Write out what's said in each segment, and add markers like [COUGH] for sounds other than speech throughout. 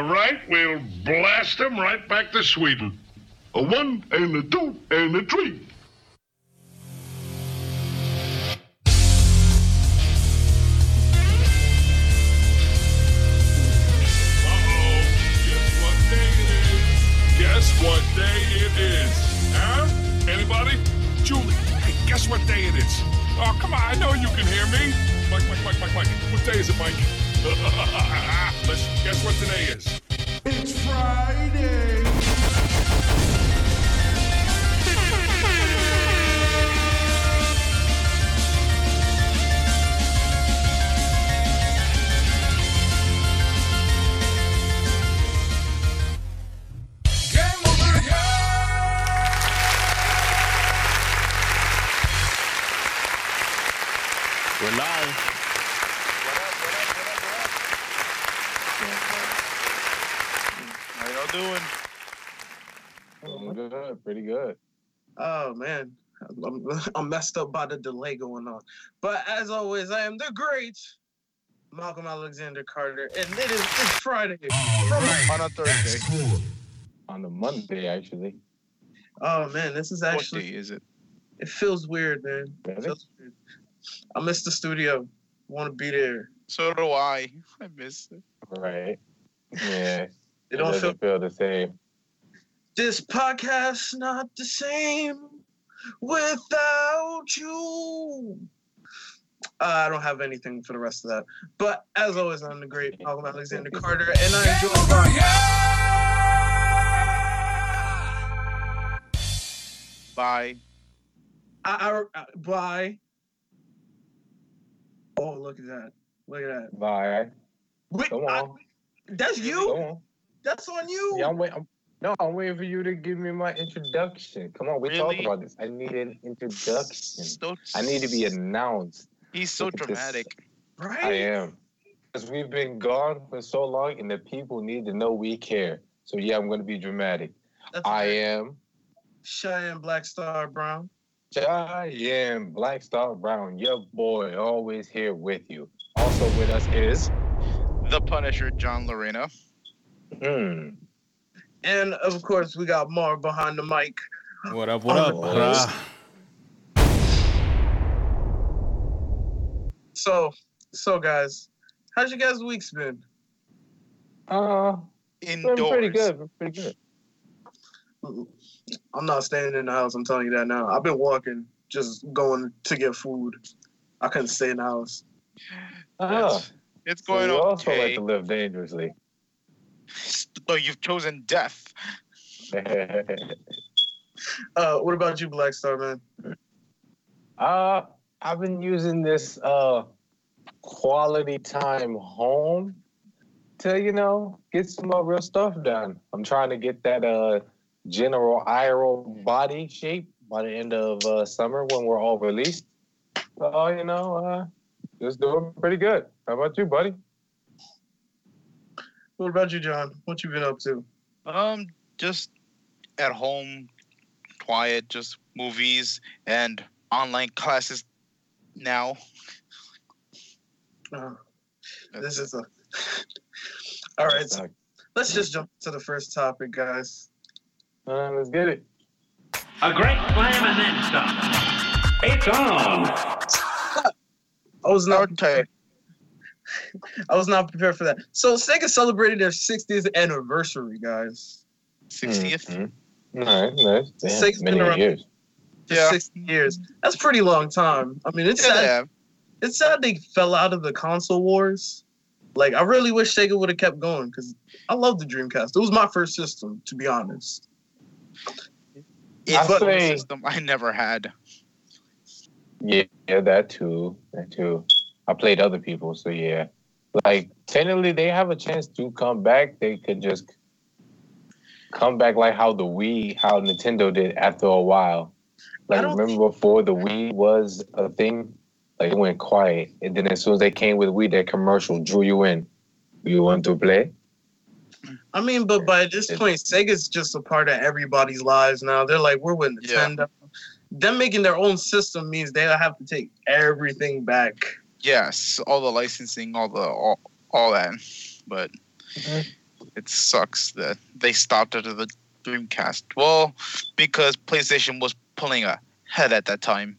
All right, we'll blast them right back to Sweden. A one and a two and a three. Guess what day it is? Huh? Anybody? Julie, hey, guess what day it is? Oh, come on, I know you can hear me. Mike, Mike, Mike, Mike, Mike. What day is it, Mike? [LAUGHS] Let's guess what today is. It's Friday. Pretty good. Oh man, I'm, [LAUGHS] I'm messed up by the delay going on. But as always, I am the great Malcolm Alexander Carter, and it is it's Friday. On a Thursday. On the Monday, actually. Oh man, this is actually. What actually day is it? it feels weird, man. Really? feels weird. I miss the studio. Want to be there. So do I. [LAUGHS] I miss it. Right. Yeah. [LAUGHS] It don't feel doesn't feel the same. This podcast not the same without you. Uh, I don't have anything for the rest of that. But as always, I'm the great Malcolm Alexander Carter, and I Game enjoy over, yeah! Bye. I, I, I, bye. Oh, look at that. Look at that. Bye. Wait, Come I- on. that's Come you? on. That's on you? Yeah, I'm waiting. No, I'm waiting for you to give me my introduction. Come on, we talked Really? about this. I need an introduction. So, I need to be announced. He's so at this. dramatic. right? I am. Because we've been gone for so long and the people need to know we care. So yeah, I'm gonna be dramatic. That's I right. am Cheyenne Black Star Brown. Cheyenne Black Star Brown, your boy, always here with you. Also with us is The Punisher, John Lorena. hmm, And of course, we got Marv behind the mic. What up? What up? Always. Uh, So, so guys, how's your guys' weeks been? uh been Indoors. pretty good, pretty good. I'm not staying in the house. I'm telling you that now. I've been walking, just going to get food. I couldn't stay in the house. Oh, It's, it's so going you also like to live dangerously. No, [LAUGHS] you've chosen death. [LAUGHS] Uh, what about you, Black Star man? uh I've been using this uh quality time home to, you know, get some uh, real stuff done. I'm trying to get that uh general Iroh body shape by the end of uh, summer when we're all released. So, you know, uh just doing pretty good. How about you, buddy? What about you, John? What you been up to? Um, just at home, quiet, just movies and online classes now. Uh, this is a. [LAUGHS] All right, so let's just jump to the first topic, guys. uh, let's get it. A great slam and then stop. It's on. [LAUGHS] I was not Okay. I was not prepared for that. So Sega celebrated their 60th anniversary, guys. 60th? Mhm. All right, nice. Damn, Sega's many been around- years. For Yeah. 60 years. That's a pretty long time. I mean, it's Yeah, sad. they. It's sad they fell out of the console wars. Like, I really wish Sega would have kept going because I love the Dreamcast. It was my first system, to be honest. It's I a say- system I never had. Yeah, yeah, that too. That too. I played other people, so yeah. Like technically, they have a chance to come back. They could just come back like how the Wii, how Nintendo did after a while. Like don't remember before the Wii was a thing, like it went quiet, and then as soon as they came with Wii, that commercial drew you in. You want to play? I mean, but by this point, Sega's just a part of everybody's lives now. They're like, we're with Yeah. Nintendo. Them making their own system means they have to take everything back. Yes, all the licensing, all the all, all that. But Mhm. it sucks that they stopped it at the Dreamcast. Well, because PlayStation was pulling ahead at that time,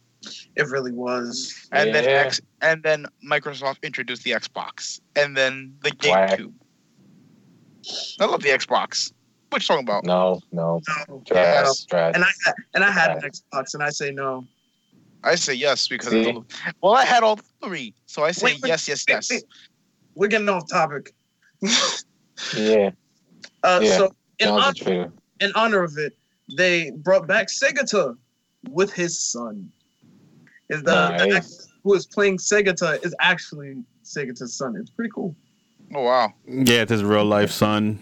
It really was. and then X, and then Microsoft introduced the Xbox, and then the Whack. GameCube. I love the Xbox. What you talking about? No, no, No. trash, trash. And I and I had an Xbox, and I say no. I say yes because See? of the, well, I had all three, so I say Wait, wait, yes, yes, wait, yes. We're getting off topic. [LAUGHS] yeah, Uh, Yeah. So in, John's hon- a traitor. in honor of it, they brought back Segata with his son. Is the, the actor who is playing Segata is actually Segata's son. It's pretty cool. Oh wow! Yeah, it's his real life son.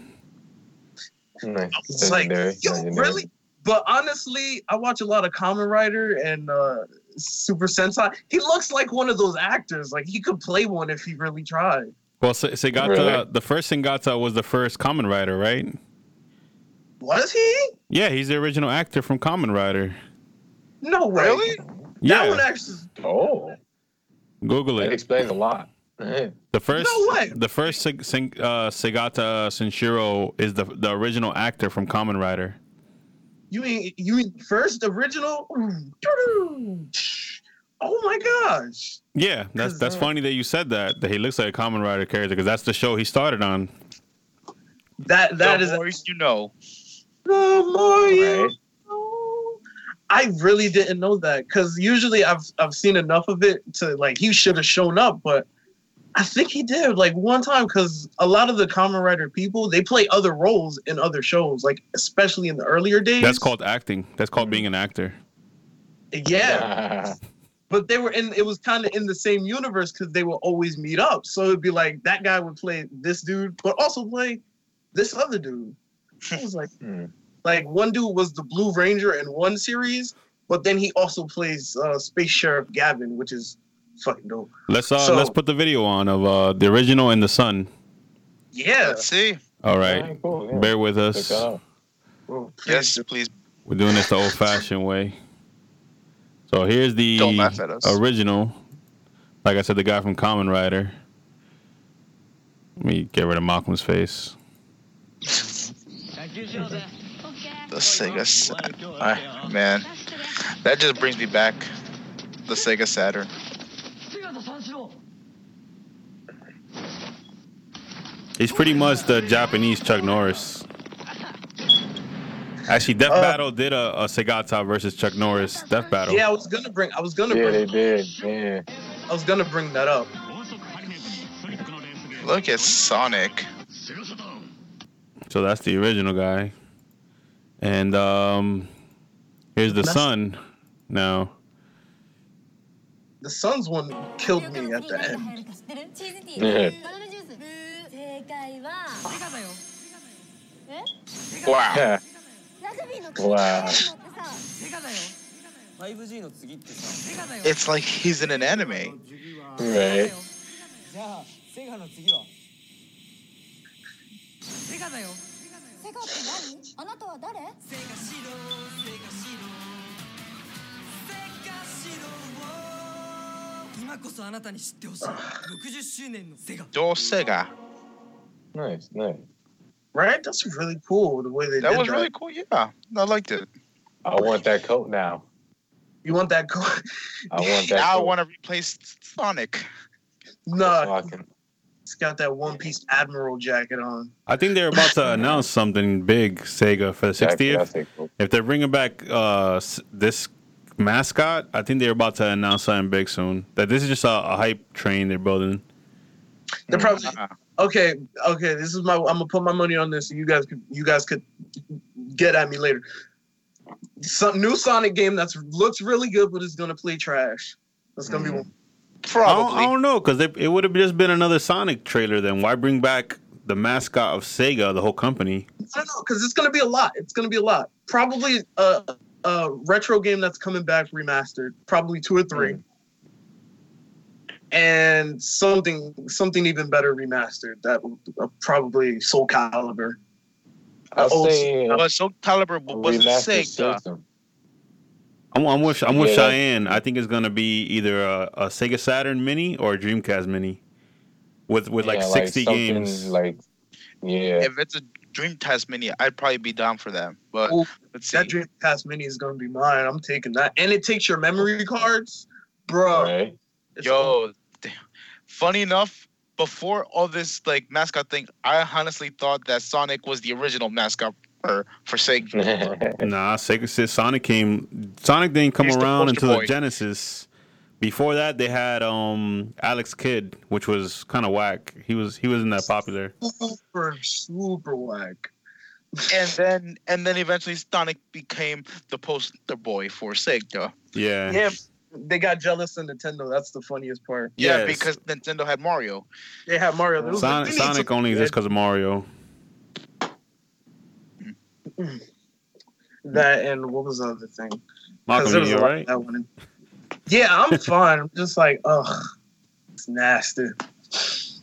Nice. It's like, Legendary, yo, legendary. really? But honestly, I watch a lot of Kamen Rider, and uh, Super Sentai. He looks like one of those actors. Like he could play one if he really tried. Well, Se- Segata, Really? the first Segata was the first Kamen Rider, right? Was he? Yeah, he's the original actor from Kamen Rider. No way. Really? That Yeah, one actually. Oh, Google that it. explains a lot. Yeah. The first, No way. the first Seg- Seg- uh, Segata Sanshiro is the the original actor from Kamen Rider. You mean you mean first original? Oh my gosh! Yeah, that's that's uh, funny that you said that. That he looks like a Kamen Rider character because that's the show he started on. That that the is more you know. the more you Right. know. I really didn't know that because usually I've I've seen enough of it to like he should have shown up, but I think he did like one time because a lot of the Kamen Rider people they play other roles in other shows, like especially in the earlier days. That's called acting. That's called being an actor. yeah. but they were in it was kind of in the same universe because they would always meet up so it'd be like that guy would play this dude but also play this other dude it was like Hmm. like one dude was the blue ranger in one series but then he also plays uh, space sheriff Gavan which is fucking dope Let's uh So- let's put the video on of uh the original and the son. yeah Let's see. All right, Alright, cool, yeah. bear with us. that out. Yes, please. We're doing this the old-fashioned way. So here's the Don't laugh at us. original. Like I said, the guy from Kamen Rider. Let me get rid of Malcolm's face. The Sega Saturn. I, man, that just brings me back. The Sega Saturn. He's pretty much the Japanese Chuck Norris. Actually, Death Uh, Battle did a, a Segata versus Chuck Norris Death Battle. yeah i was gonna bring i was gonna Yeah, they bring did. Yeah. i was gonna bring that up Look at Sonic. So that's the original guy. And um here's the That's- son now. the sun's one killed me at the end ね正解は Wow. Yeah. ラグビーの Wow. ってさ。5G の次ってさ。It's like he's in an anime. Right. じゃあセガの次は。セガだよ。セガって何？あなたは誰？セガシロセガシロセガシロ今こそあなたに知ってほしい。60周年のセガ。Joel Sega. Nice, nice. right that's really cool the way they That did was that really cool. Yeah, I liked it. I want that coat now. you want that coat? I want that Now I want to replace Sonic. no Fucking- It's got that one piece admiral jacket on. I think they're about to announce something big, Sega, for the 60th. that's. If they're bringing back uh, this mascot, I think they're about to announce something big soon. That this is just a, a hype train they're building. They're probably Uh-uh. Okay. Okay, this is my. I'm gonna put my money on this. So you guys could. You guys could get at me later. Some new Sonic game that's looks really good, but it's gonna play trash. That's gonna be mm. one. I don't, Probably. I don't know because it would have just been another Sonic trailer. Then why bring back the mascot of Sega, the whole company? I don't know because it's gonna be a lot. It's gonna be a lot. Probably a, a retro game that's coming back remastered. Probably two or three. Mm. And something something even better remastered. That uh, probably Soul Calibur. I'll Oh, say uh, Soul Calibur a was remastered Sega. I'm, I'm with I'm with Yeah, that- Cheyenne. I think it's gonna be either a, a Sega Saturn Mini or a Dreamcast Mini, with with like Yeah, 60 something games. Like Yeah. If it's a Dreamcast Mini, I'd probably be down for that. But Ooh, let's see. That Dreamcast Mini is gonna be mine. I'm taking that, and it takes your memory cards, bro. Right. Yo, damn. Funny enough, before all this like mascot thing, I honestly thought that Sonic was the original mascot for for Sega. [LAUGHS] Nah, Sega said Sonic came. Sonic didn't come He's around poster until boy. the Genesis. Before that, they had um Alex Kidd, which was kind of whack. He was he wasn't that popular. super super whack. [LAUGHS] and then and then eventually Sonic became the poster boy for Sega. Yeah. Yeah, they got jealous of Nintendo. That's the funniest part. Yeah, Yes. because Nintendo had Mario. They had Mario. They was like, Sonic, "We need only exists good." because of Mario. [CLEARS THROAT] that and what was the other thing? Malcolm, there was you a lot of alright? that one. Yeah, I'm fine. I'm just like, ugh, it's nasty.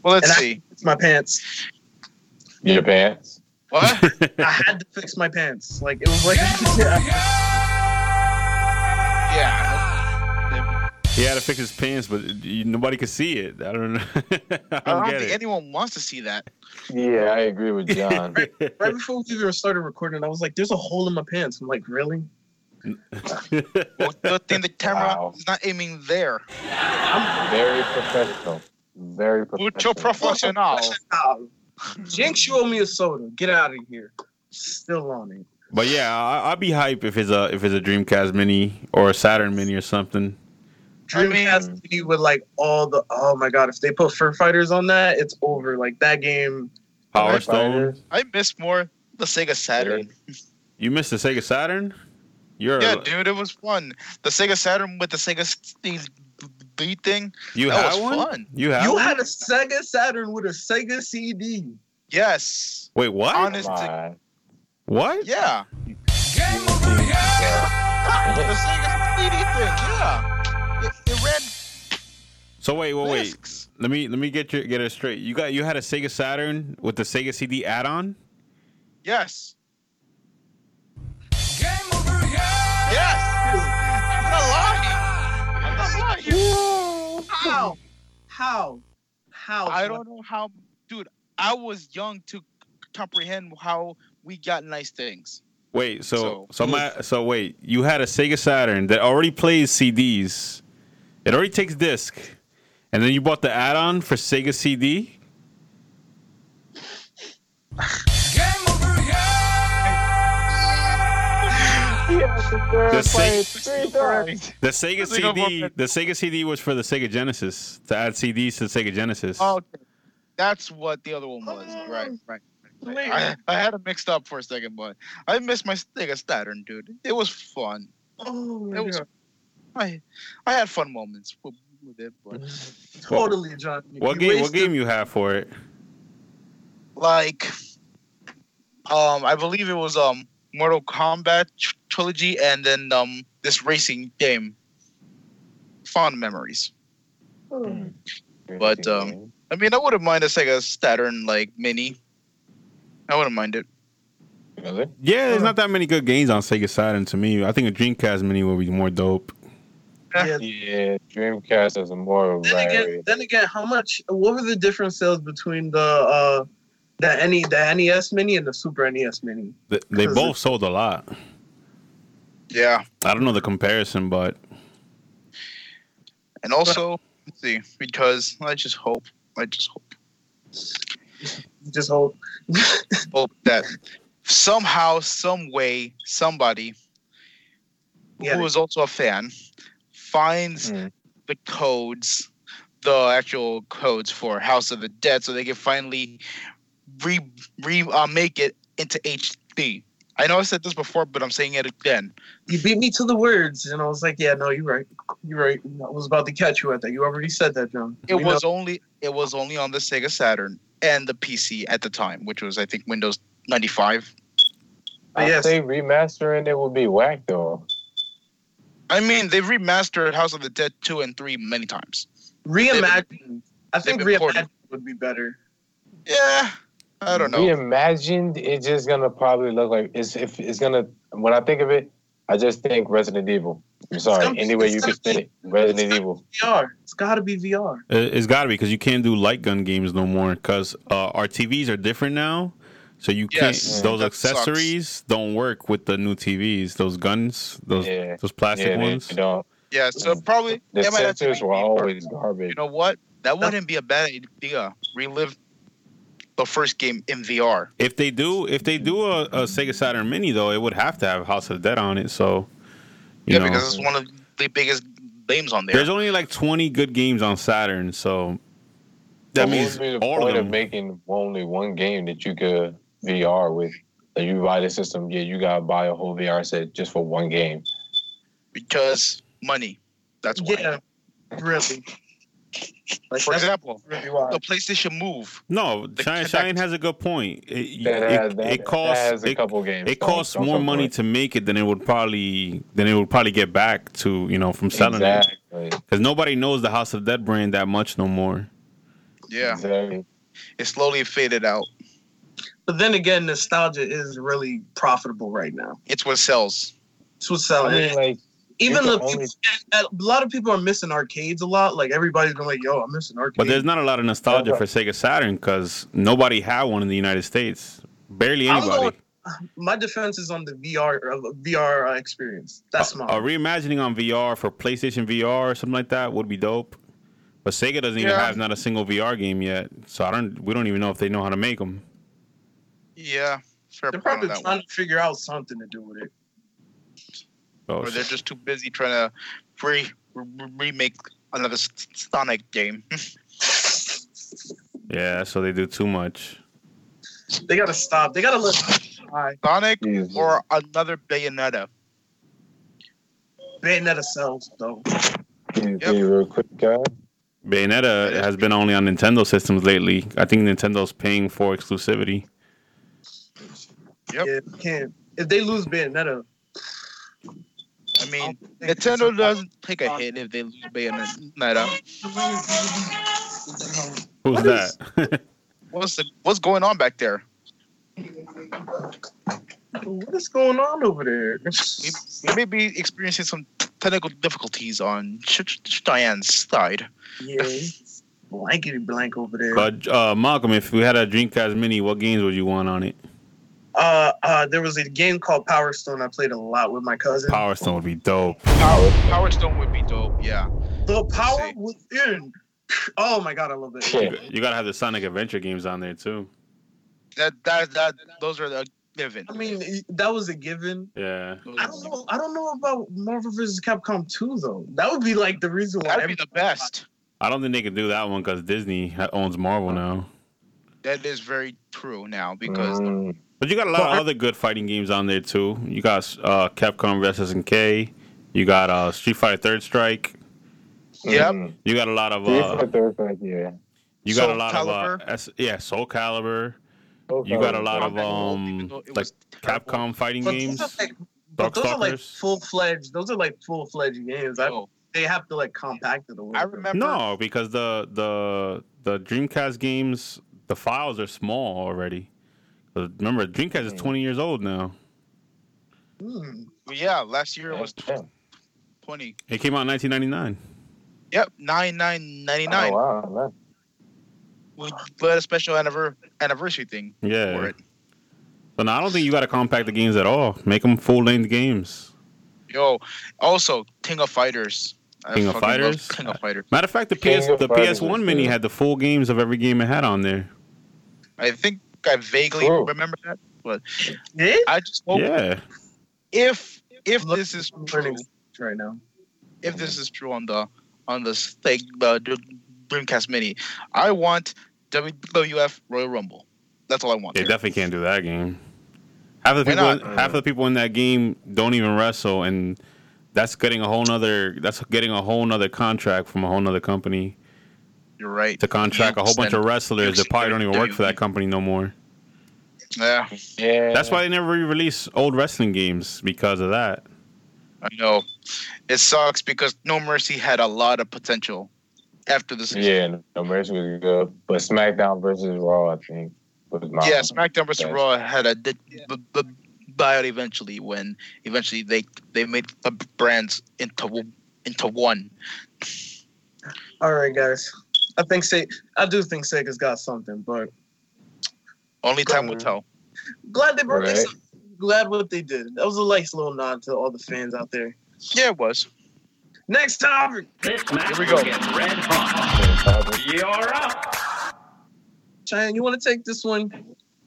Well, let's And I- see. It's my pants. Your pants. What? [LAUGHS] I had to fix my pants. Like it was like, [LAUGHS] yeah. He had to fix his pants, but nobody could see it. I don't know. [LAUGHS] I I don't, don't get think it. anyone wants to see that. Yeah, I agree with [LAUGHS] John. right before we even started recording, I was like, "There's a hole in my pants." I'm like, "Really?" [LAUGHS] Well, good thing the camera Wow. is not aiming there. Very professional. Very Mucho professional. professional. Oh, Jinx, you owe me a soda. Get out of here. Still on it. But yeah, I, I'd be hype if it's a if it's a Dreamcast Mini or a Saturn Mini or something. I mean- Dreamcast Mini with like all the oh my god, if they put Fur Fighters on that, it's over. Like that game. Power Fighters. Stone. I miss more the Sega Saturn. [LAUGHS] You missed the Sega Saturn? You're Yeah, dude, it was fun. The Sega Saturn with the Sega Steve B thing. you that had was one? fun. You had You one? had a Sega Saturn with a Sega CD. Yes. Wait, what? Honest Come to- on. What? Yeah. [LAUGHS] The Sega CD thing. Yeah. It, it So wait, wait, wait. discs. Let me let me get your get it straight. You got you had a Sega Saturn with the Sega CD add-on? Yes. Game over, yeah. Yes. I'm not lying. I'm not lying. How? How? How? I don't know how, dude. I was young to comprehend how we got nice things. Wait, so So- so my so wait, you had a Sega Saturn that already plays CDs. It already takes disc. And then you bought the add-on for Sega CD? The, Sega, the Sega Let's go for CD, the Sega CD was for the Sega Genesis to add CDs to Sega Genesis. Oh, okay, that's what the other one was. Right, right. right. I, I had it mixed up for a second, but I missed my Sega Saturn, dude. It was fun. Oh It was. God. I, I had fun moments with, with it, but [LAUGHS] Totally, John. what game? What wasted- game you have for it? like, um, I believe it was um Mortal Kombat trilogy, and then um this racing game. Fond memories. But, um, I mean, I wouldn't mind a Sega Saturn like mini. I wouldn't mind it. Really? Yeah, there's not that many good games on Sega Saturn to me. I think a Dreamcast Mini would be more dope. Yeah. [LAUGHS] Yeah, Dreamcast is a more Then again, then again, how much? What were the different sales between the uh, the NE, the NES Mini and the Super NES Mini? They, they Cause both sold a lot. Yeah, I don't know the comparison, but and also let's see because I just hope, I just hope, Just hope. [LAUGHS] hope that somehow, some way, somebody Yeah. who is also a fan finds Hmm. the codes, the actual codes for House of the Dead, so they can finally re re uh, make it into HD. I know I said this before, but I'm saying it again. You beat me to the words, and I was like, "Yeah, no, you're right. You're right." I was about to catch you at that. You already said that, John. It We was know. only it was only on the Sega Saturn and the PC at the time, which was I think Windows 95. I yes. say remastering it would be whack though. I mean, they've remastered House of the Dead 2 and 3 many times. reimagined. I think they've ported. reimagined would be better. Yeah, I don't know. Reimagined, it's just gonna probably look like it's if it's gonna. When I think of it, I just think Resident Evil. I'm sorry. gonna be- Any way you gonna could spin it. Resident it's Evil. VR. It's got to be VR. It- It's got to be because you can't do light gun games no more because uh, our TVs are different now. So you can't. Yes, mm. those that sucks. accessories don't work with the new TVs. Those guns, those Yeah. those plastic Yeah, they, ones. they don't. Yeah, so probably The they might have to sensors were be- always garbage. You know what? That wouldn't be a bad idea. Relive the first game in VR. If they do, if they do a, a Sega Saturn Mini though, it would have to have House of the Dead on it. So, you Yeah, know, because it's one of the biggest games on there. there's only like 20 good games on Saturn. So that What means would be the all of point them. making only one game that you could VR with. Like you buy the system, yeah, you gotta buy a whole VR set just for one game. because money. That's why. Yeah, really. Like For example, really the PlayStation Move. No, The Shine, Shine has a good point. It, That it, has, that, it that costs has a it, couple games. it Don't- costs don't more fuck money to make it than it would probably than it would probably get back to you know from it. selling it because nobody knows the House of Dead brand that much no more. Yeah, Exactly. it slowly faded out. But then again, nostalgia is really profitable right now. It's what sells. It's what's I mean, like Even the can only- a lot of people are missing arcades a lot. Like everybody's going like, "Yo, I'm missing arcades." But there's not a lot of nostalgia Yeah. for Sega Saturn because nobody had one in the United States. Barely I'm anybody. going- My defense is on the VR uh, VR experience. That's my a reimagining on VR for PlayStation VR or something like that would be dope. But Sega doesn't even have not a single VR game yet, so I don't. We don't even know if they know how to make them. Yeah, fair They're probably trying one. to figure out something to do with it. So, Or they're just too busy trying to re- re- remake another Sonic game. [LAUGHS] yeah, so they do too much. They gotta stop. They gotta let. Alright, Sonic Jesus. or another Bayonetta. Bayonetta sells though. Can Yep. you real quick, guys? Bayonetta has been only on Nintendo systems lately. I think Nintendo's paying for exclusivity. Yep. Yeah, can't. If they lose Bayonetta, I mean, Nintendo doesn't take a hit if they lose Bayonetta. Who's that? [LAUGHS] What's the what's going on back there? What is going on over there? We, we may be experiencing some technical difficulties on Ch- Ch- Cheyenne's side. yeah, blankety blank over there. but uh, Malcolm, if we had a Dreamcast Mini, what games would you want on it? Uh, uh, there was a game called Power Stone I played a lot with my cousin. Power Stone would be dope. Power, Power Stone would be dope. Yeah. The power within. Oh my god, I love it. Yeah. You gotta have the Sonic Adventure games on there too. That that that those are the given. I mean, that was a given. Yeah. I don't know. I don't know about Marvel vs. Capcom 2 though. That would be like the reason why. That'd be the best. I don't think they could do that one because Disney owns Marvel now. That is very true now because Mm, But you got a lot of other good fighting games on there too. You got uh, Capcom vs. SNK. You got uh, Street Fighter Third Strike. Yep. You got a lot of Three uh, for third strike, yeah. you got a lot Calibur. of uh, S- yeah Soul Calibur. Okay. You got a lot of Combat Gold, even um like terrible. Capcom fighting But games. those are like, but those are like full fledged. Those are like full fledged games. I, Oh, they have to like compact it a little. I remember. No, because the the the Dreamcast games, the files are small already. 'Cause Remember, Dreamcast is 20 years old now. Hmm. Yeah, last year it was twenty. It came out in 1999. Yep, nine nine ninety Oh, nine. wow, man. We put a special anniver- anniversary thing yeah. for it. But now I don't think you got to compact the games at all. Make them full length games. Yo, also King of Fighters. I King of fucking love Fighters? King of Fighters. Matter of fact, the King PS the Fighters PS1 Mini had the full games of every game it had on there. I think I vaguely True. remember that, but Yeah. I just hope Yeah. if if Look, this is true, right now. if this is true on the on the like the Dreamcast Mini, I want WWF Royal Rumble. That's all I want. They there. definitely can't do that game. Half the Why people, not? in, half the people in that game don't even wrestle, and that's getting a whole nother. That's getting a whole nother contract from a whole nother company You're right. to contract a whole bunch of wrestlers that probably don't even work for that company no more. Yeah, Yeah. That's why they never re-release old wrestling games because of that. I know. It sucks because No Mercy had a lot of potential after the season. Yeah, no mercy was good, but SmackDown versus Raw, I think, was my Yeah, SmackDown vs. Yes. Raw had a d- b- b- buy it eventually when eventually they they made the brands into into one. All right, guys. I think Se- I do think Sega's got something, but Only time will mm-hmm. tell. glad they brought Right. this. up. Glad what they did. That was a nice little nod to all the fans out there. Yeah, it was. Next topic. This match Here we go. get red hot. You're up. Cheyenne, you want to take this one?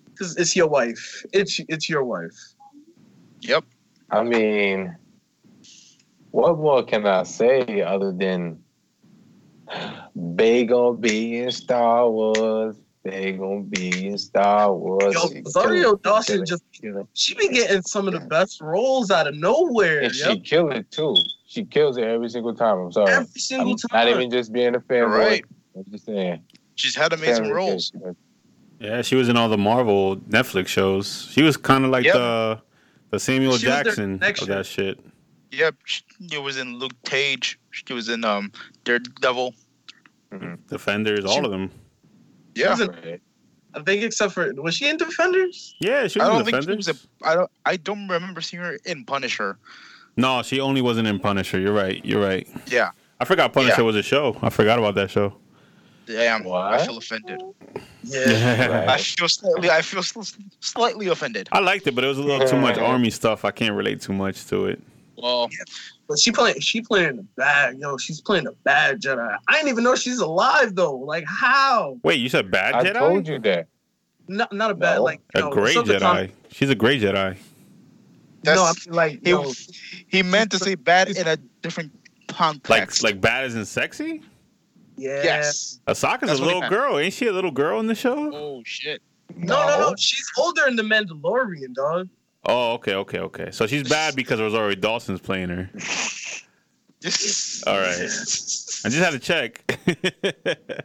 Because it's your wife. It's it's your wife. Yep. I mean, what more can I say other than they gonna be in Star Wars? They gonna be in Star Wars. Yo, She Rosario Dawson just kill it. she be getting some of the best roles out of nowhere. and Yep. she kill it too. She kills it every single time. I'm sorry. Every single I'm time. not even just being a fanboy. Right. I'm just saying. She's had amazing Family roles. case. Yeah, she was in all the Marvel Netflix shows. She was kind of like Yep. the the Samuel She Jackson of that shit. Yep. She was in Luke Cage. She was in um Daredevil. Defenders, all of them. Yeah. She Right. I think except for was she in Defenders? Yeah, she I was in don't think she Defenders. was a. I don't. I don't remember seeing her in Punisher. No, she only wasn't in Punisher. You're right. You're right. Yeah. I forgot Punisher Yeah. was a show. I forgot about that show. Damn. I What? feel offended. Yeah. [LAUGHS] I feel slightly. I feel sl- slightly offended. I liked it, but it was a little too much army stuff. I can't relate too much to it. Well, But she playing she playing the bad, yo, she's playing the bad Jedi. I didn't even know she's alive though. Like how? Wait, you said bad I Jedi? I told you that. Not not a bad No. like A yo, great Jedi. Tano- She's a great Jedi. No, I That's- mean, like he yo, he meant to say bad in a different Like context. like like bad isn't sexy? yeah. yes. Ahsoka's That's a little girl. Ain't she a little girl in the show? Oh shit. No, no, no. She's older in the Mandalorian, dog. Oh, okay, okay, okay. So she's bad because Rosario Dawson's playing her. [LAUGHS] All right. I just had to check. [LAUGHS]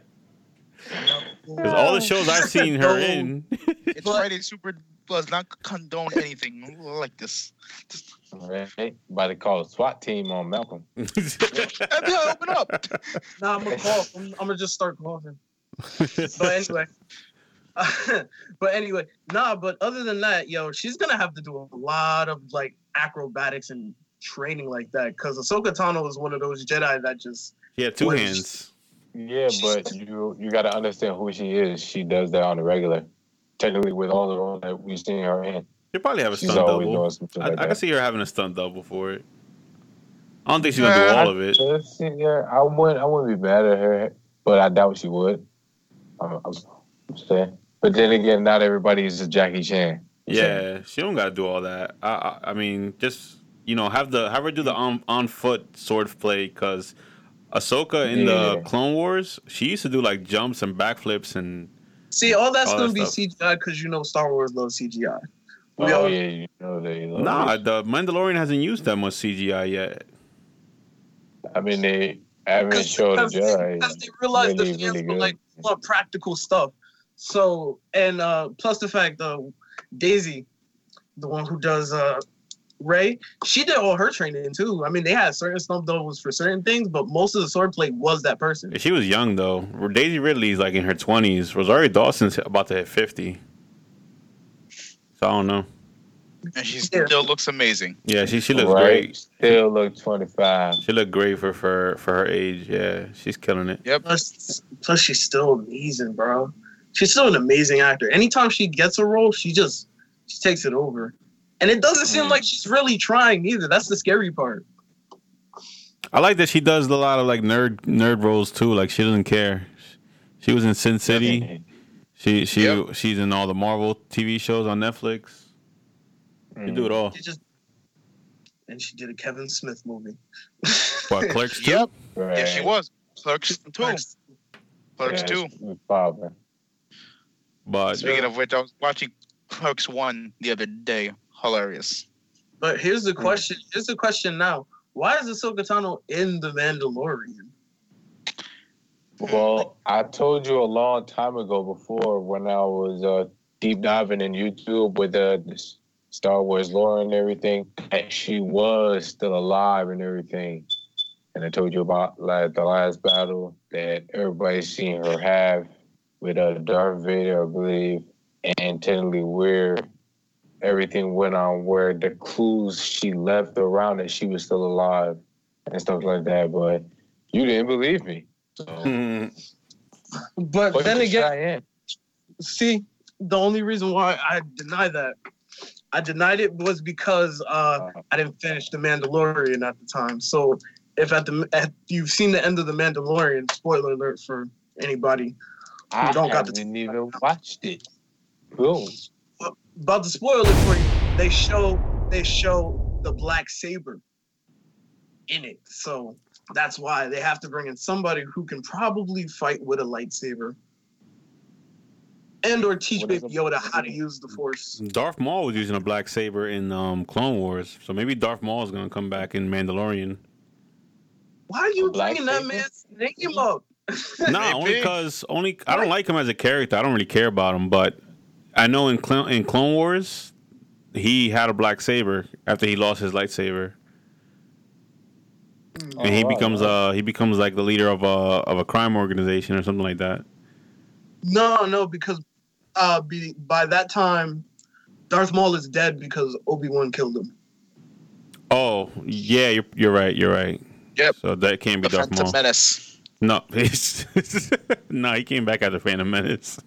Because all the shows I've seen her in, It's Friday Super does not condone anything like this. Just Right. About to call a SWAT team on Malcolm. [LAUGHS] FBI, open up. Nah, I'm gonna cough. I'm, I'm gonna just start coughing. But anyway. [LAUGHS] but anyway, nah, but other than that, yo, she's gonna have to do a lot of like acrobatics and training like that. Cause Ahsoka Tano is one of those Jedi that just yeah, two What- hands. Yeah, but you you got to understand who she is. She does that on the regular. Technically, with all the roles that we've seen her in, She'll probably have a she's stunt double. doing some shit I, like I can that. see her having a stunt double for it. I don't think she's gonna do all of it. Yeah, I wouldn't. I wouldn't be mad at her, but I doubt she would. I'm, I'm, I'm saying. But then again, not everybody is a Jackie Chan. Yeah, she don't gotta do all that. I, I, I mean, just you know, have the have her do the on on foot sword play because Ahsoka in the Clone Wars, she used to do like jumps and backflips and see all that's All gonna that be stuff. CGI because you know Star Wars loves CGI. We oh all- yeah, you know they. love nah. it. The Mandalorian hasn't used that much CGI yet. I mean they haven't Because showed a because they, Jedi. because they realized really, the fans really were like want practical stuff. So and uh plus the fact uh Daisy, the one who does uh Rey, she did all her training too. I mean, they had certain stuff doubles for certain things, but most of the swordplay was that person. She was young though. Daisy Ridley's like in her twenties. Rosario Dawson's about to hit fifty. So I don't know. And she Yeah. still looks amazing. Yeah, she she looks right? great. Still look 25. She looked great for for for her age. Yeah, she's killing it. Yep. plus, plus she's still amazing, bro. She's still an amazing actor. Anytime she gets a role, she just she takes it over. And it doesn't seem Mm. like she's really trying either. That's the scary part. I like that she does a lot of like nerd nerd roles too. Like she doesn't care. She was in Sin City. She she Yep. she's in all the Marvel TV shows on Netflix. She do it all. She just and she did a Kevin Smith movie. What Clerks too? [LAUGHS] Yep. Right. Yeah, she was. Clerks two. Clerks. Clerks Yeah, two. she was popping. But Speaking of which, I was watching Clerks one the other day. Hilarious. But here's the question. Here's the question now. Why is Ahsoka Tano in the Mandalorian? Well, I told you a long time ago before when I was uh, deep diving in YouTube with uh, this Star Wars lore and everything, that she was still alive and everything. And I told you about like the last battle that everybody's seen her have with uh, Darth Vader, I believe, and technically where everything went on, where the clues she left around that she was still alive and stuff like that. But you didn't believe me. So, [LAUGHS] Hmm. But then again, see, the only reason why I deny that, I denied it was because uh, I didn't finish The Mandalorian at the time. So if at the at, you've seen the end of The Mandalorian, spoiler alert for anybody I don't got the- haven't even watched it. Boom. about to spoil it for you, they show they show the black saber in it. So that's why they have to bring in somebody who can probably fight with a lightsaber. And or teach What is Baby Yoda how to use the force. Darth Maul was using a black saber in um, Clone Wars, so maybe Darth Maul is gonna come back in Mandalorian. Why are you black bringing that saber? man's name up? Nah, only because only I don't like him as a character. I don't really care about him, but I know in Clone in Clone Wars, he had a black saber after he lost his lightsaber, and he Oh, becomes wow. uh he becomes like the leader of a of a crime organization or something like that. No, no, because uh, be, by that time, Darth Maul is dead because Obi Wan killed him. Oh yeah, you're you're right. You're right. Yep. So that can't be The Darth Phantom Maul. Menace. No, [LAUGHS] he's, no, he came back after a Phantom Menace.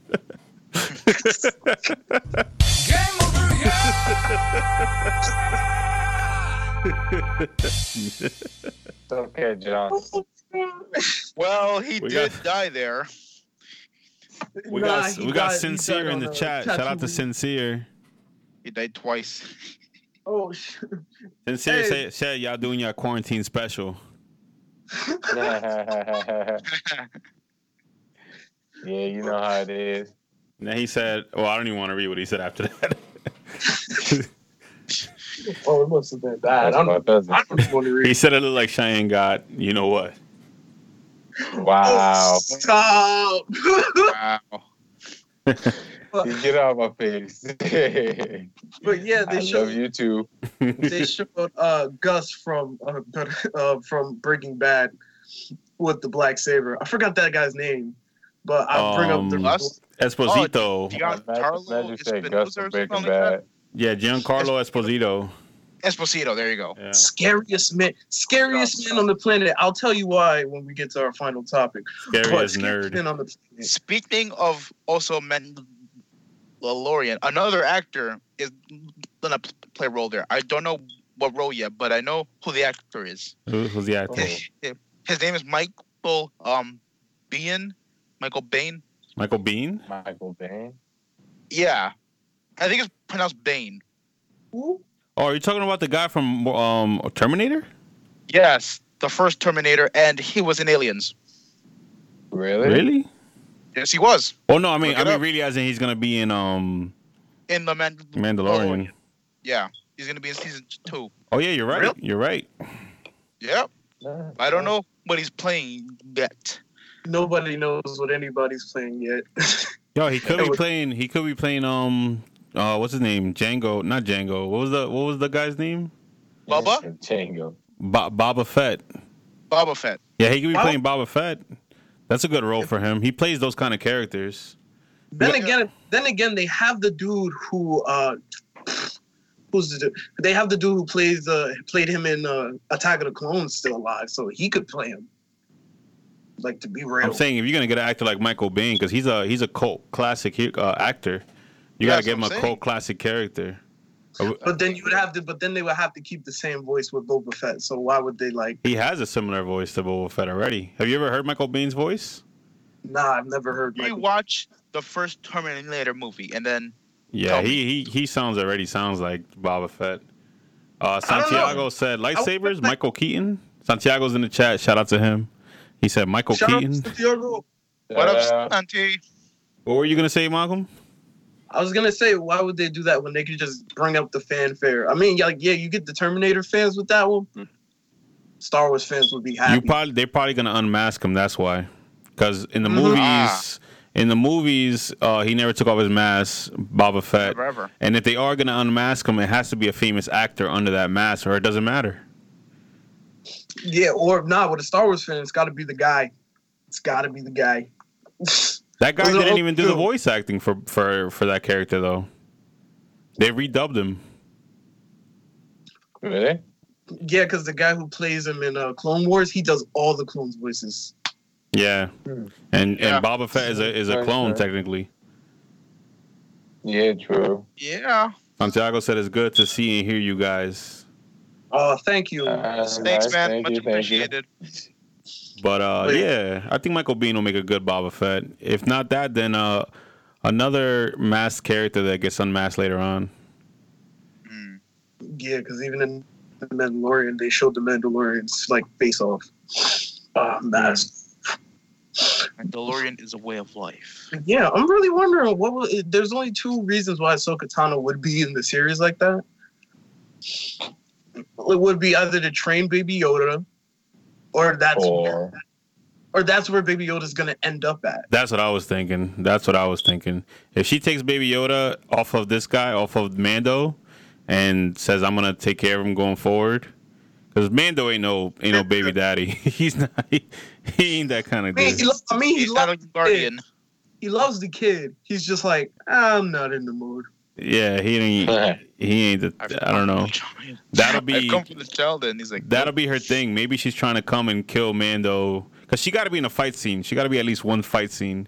Game over, It's okay, John. Well, he We did got- die there. We Nah, got we got died- he sincere in on, the chat. Shout out to sincere. He died twice. Oh shit! Sincere Hey. said, said y'all doing your quarantine special. [LAUGHS] yeah, you know how it is. And then he said, "Well, I don't even want to read what he said after that." [LAUGHS] Oh, it must have been bad. I don't, what does it. I don't want to read. he said it looked like Cheyenne got you know what. Wow. Oh, stop. [LAUGHS] Wow. You Get out of my face. [LAUGHS] but yeah, they I they love you too. they [LAUGHS] showed uh, Gus from uh, uh, from Breaking Bad with the black saber. I forgot that guy's name, but I'll bring up the Um, Gus? Esposito. Giancarlo Imagine saying Gus from something Breaking like. Bad. yeah, Giancarlo Esposito. Esposito. There you go. Yeah. scariest man, scariest man on the planet. I'll tell you why when we get to our final topic. Scary But as scariest nerd. man on the planet. Speaking of also Mandalorian, another actor is gonna play a role there. I don't know what role yet, but I know who the actor is. Who, who's the actor? Oh. His name is Michael um Bean. Michael Bain. Michael Bean. Michael Bain. Yeah, I think it's pronounced Bain. Who? Oh, are you talking about the guy from um Terminator? Yes, the first Terminator, and he was in Aliens. Really? Really? Yes, he was Oh no, I mean, Look I it mean, up. really, as in he's gonna be in um in the Man- Mandalorian. Yeah, he's gonna be in season two. Oh yeah, you're right. Really? You're right. Yep. Nah, I don't know what he's playing yet. Nobody knows what anybody's playing yet. [LAUGHS] Yo, he could be playing. He could be playing. Um, uh, what's his name? Django, not Django. What was the What was the guy's name? Bubba? Django. Ba- Boba Fett. Boba Fett. Yeah, he could be Bob- playing Boba Fett. That's a good role for him. He plays those kind of characters. then Yeah. again, then again, they have the dude who uh, who's the dude? They have the dude who plays uh played him in uh, Attack of the Clones still alive, so he could play him. Like to be real. I'm saying if you're gonna get an actor like Michael Bain, because he's a he's a cult classic uh, actor, you Yeah, gotta give him what a I'm cult saying. classic character. But then you would have to. But then they would have to keep the same voice with Boba Fett. So why would they like? He has a similar voice to Boba Fett already. Have you ever heard Michael Bean's voice? Nah, I've never heard. You Michael. watch the first Terminator movie, and then Yeah, he, he he sounds already sounds like Boba Fett. Uh, I don't know. Santiago said lightsabers. Michael Keaton. Santiago's in the chat. Shout out to him. He said Michael Shout out Keaton. to Santiago. what Uh, up, Santi? What were you gonna say, Malcolm? I was gonna say, why would they do that when they could just bring up the fanfare? I mean, yeah, like, yeah, you get the Terminator fans with that one. Star Wars fans would be happy. You happy. probably they're probably gonna unmask him. That's why. Because in the Mhm. movies, Ah. in the movies, uh, he never took off his mask. Boba Fett. Never ever. And if they are gonna unmask him, it has to be a famous actor under that mask, or it doesn't matter. yeah, or if not, with a Star Wars fan, it's got to be the guy. It's got to be the guy. [LAUGHS] That guy didn't even do the voice acting for for for that character though. They redubbed him. Really? Yeah, because the guy who plays him in uh, Clone Wars, he does all the clones' voices. Yeah, Hmm. and Yeah. and Boba Fett is a is a Right, clone right. technically. Yeah, true. Yeah. Santiago said it's good to see and hear you guys. Oh, thank you. Uh, Thanks, nice, man. Thank Much you, thank you. appreciated. But uh, Wait. yeah, I think Michael Biehn will make a good Boba Fett. If not that, then uh, another masked character that gets unmasked later on. Mm. Yeah, because even in the Mandalorian, they showed the Mandalorians like face off. Ah, mask. Mandalorian is a way of life. Yeah, I'm really wondering what will. There's only two reasons why Ahsoka Tano would be in the series like that. It would be either to train Baby Yoda, or that's Or or that's where Baby Yoda's gonna end up at. That's what I was thinking. That's what I was thinking. If she takes Baby Yoda off of this guy, off of Mando, and says I'm gonna take care of him going forward, because Mando ain't no ain't no baby daddy. [LAUGHS] He's not. He, he ain't that kind of I mean, he, dude. lo- I mean, he, He's not loves a guardian. he loves the kid. He's just like, I'm not in the mood. Yeah, he ain't. [LAUGHS] He ain't. The, I don't know. That'll be. I've be come from the child, and he's like, that'll be her thing. Maybe she's trying to come and kill Mando because she got to be in a fight scene. She got to be at least one fight scene.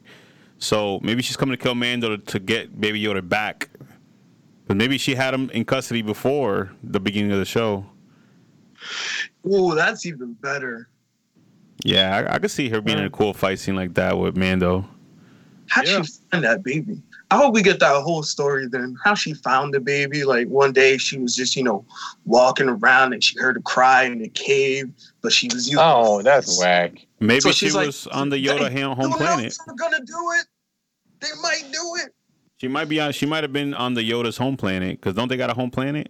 So maybe she's coming to kill Mando to, to get Baby Yoda back. But maybe she had him in custody before the beginning of the show. Ooh, that's even better. Yeah, I, I could see her being in a cool fight scene like that with Mando. How'd Yeah. she find that baby? I hope we get that whole story then. How she found the baby. Like one day she was just, you know, walking around and she heard a cry in the cave, but she was using oh, that's whack. Maybe So she she's like, was on the Yoda "They- home, home planet. knows They're gonna do it. They might do it. She might be on. She might have been on the Yoda's home planet because don't they got a home planet?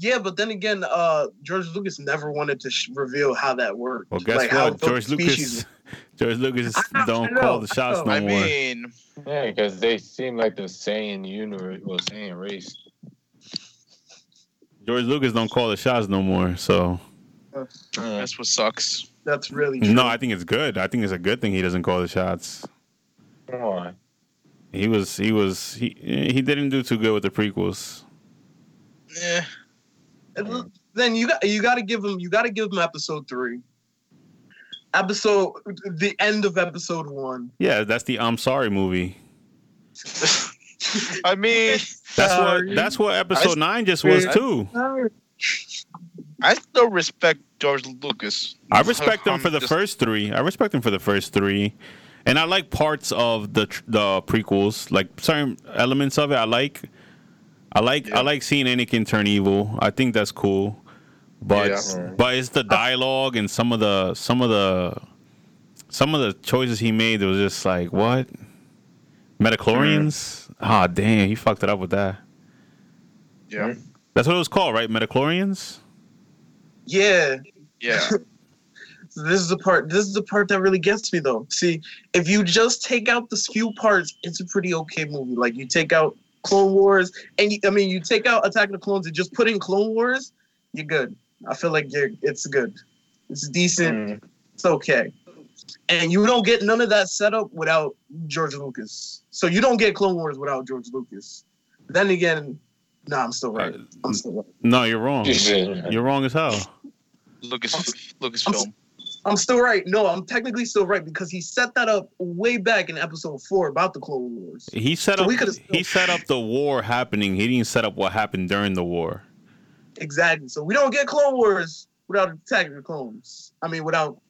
Yeah, but then again, uh, George Lucas never wanted to sh- reveal how that worked. Well, guess like what? the George species- Lucas. George Lucas don't know, call the shots know. no I more. mean, Yeah, because they seem like the Saiyan universe or Saiyan race. George Lucas don't call the shots no more. So mm. that's what sucks. That's really true. no, I think it's good. I think it's a good thing he doesn't call the shots. Come on. He was he was he he didn't do too good with the prequels. And then you got you got to give him you got to give him episode three. Episode the end of episode one. Yeah, that's the I'm sorry movie. I mean, That's Sorry. what that's what episode nine just was I- too. I still respect George Lucas. I respect him for the just- first three. I respect him for the first three, and I like parts of the the prequels, like certain elements of it. I like. I like I like seeing Anakin turn evil. I think that's cool, but Yeah. Mm. but it's the dialogue and some of the some of the some of the choices he made. That was just like what midi-chlorians. Mm. Ah, damn, he fucked it up with that. Yeah, mm. That's what it was called, right? midi-chlorians. Yeah. yeah. So [LAUGHS] this is the part. This is the part that really gets me, though. See, if you just take out the few parts, it's a pretty okay movie. Like you take out Clone Wars, and you, I mean, you take out Attack of the Clones and just put in Clone Wars, you're good. I feel like you're. It's good. It's decent. Mm. It's okay. And you don't get none of that setup without George Lucas. So you don't get Clone Wars without George Lucas. Then again, nah, I'm still right. I'm still right. No, you're wrong. You're wrong as hell. Lucas, Lucasfilm. I'm still right. No, I'm technically still right because he set that up way back in episode four about the Clone Wars. He set So up we could've he set up the war happening. He didn't set up what happened during the war. Exactly. So we don't get Clone Wars without Attack of the Clones. I mean, without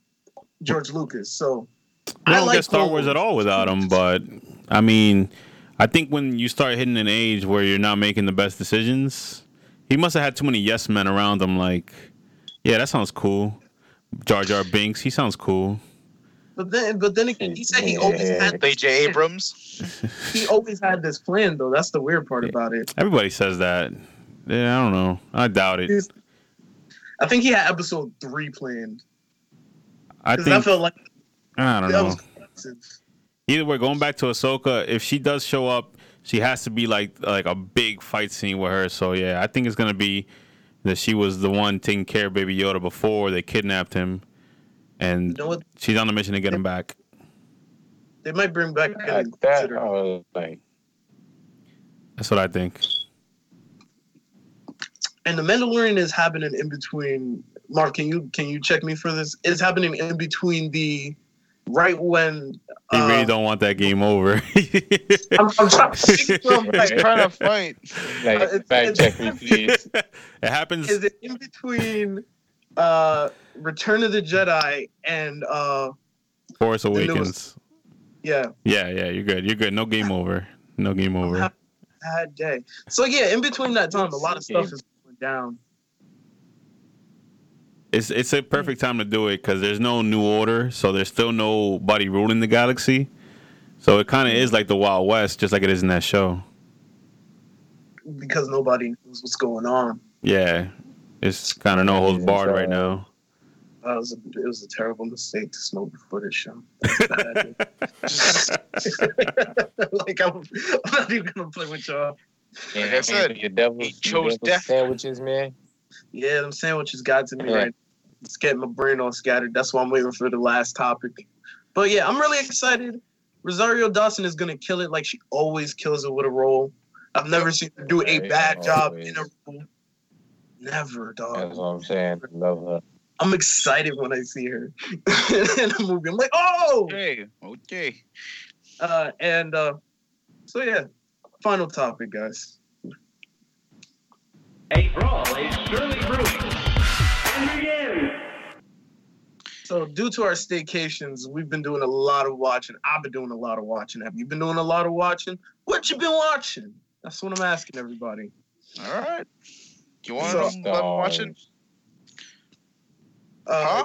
George Lucas. So We I don't like get Star Clone Wars at all without him, but I mean, I think when you start hitting an age where you're not making the best decisions, he must have had too many yes men around him. Like, yeah, that sounds cool. Jar Jar Binks, he sounds cool. But then, but then again, he said he always had J.J. Abrams. he always had this plan though. That's the weird part about it. Everybody says that. Yeah, I don't know. I doubt it. He's- I think he had episode three planned I because I think felt like I don't know. Either way, going back to Ahsoka, if she does show up, she has to be like like a big fight scene with her. So yeah, I think it's gonna be that she was the one taking care of Baby Yoda before they kidnapped him, and You know what? she's on a mission to get him back. They might bring back. Like that, I was like, That's what I think. And the Mandalorian is happening in between. Mark, can you can you check me for this? It's happening in between the right when. He uh, really don't want that game over. [LAUGHS] I'm, I'm trying to think from, like, trying to fight. Like, Uh, it's- fact it's- check me, please. [LAUGHS] it happens. is it in between uh Return of the Jedi and uh Force newest- Awakens. yeah, Yeah, yeah, you're good. You're good. No game over. No game over. bad day. So yeah, in between that time, a lot of stuff is going down. It's it's a perfect time to do it because there's no new order, so there's still nobody ruling the galaxy. So it kind of is like the Wild West, just like it is in that show. because nobody knows what's going on. Yeah, it's kind of no holds barred right now. Uh, it, was a, it was a terrible mistake to smoke before this show. Like I'm, I'm not even gonna play with y'all. Yeah, Like I said, your devil's, he chose your death. sandwiches, man. Yeah, them sandwiches got to me Yeah. right. It's getting my brain all scattered. That's why I'm waiting for the last topic. But yeah, I'm really excited. Rosario Dawson is gonna kill it like she always kills it with a role. I've never seen her do a bad job always. in a role. Never, dog. That's what I'm saying. Love her. I'm excited when I see her [LAUGHS] in a movie. I'm like, oh, Okay, okay. uh, and uh, so yeah, final topic, guys. A brawl is surely brewing. And begin. So due to our staycations, we've been doing a lot of watching. I've been doing a lot of watching. Have you been doing a lot of watching? What you been watching? That's what I'm asking everybody. All right. You want So- to know what I'm watching? Uh, Huh?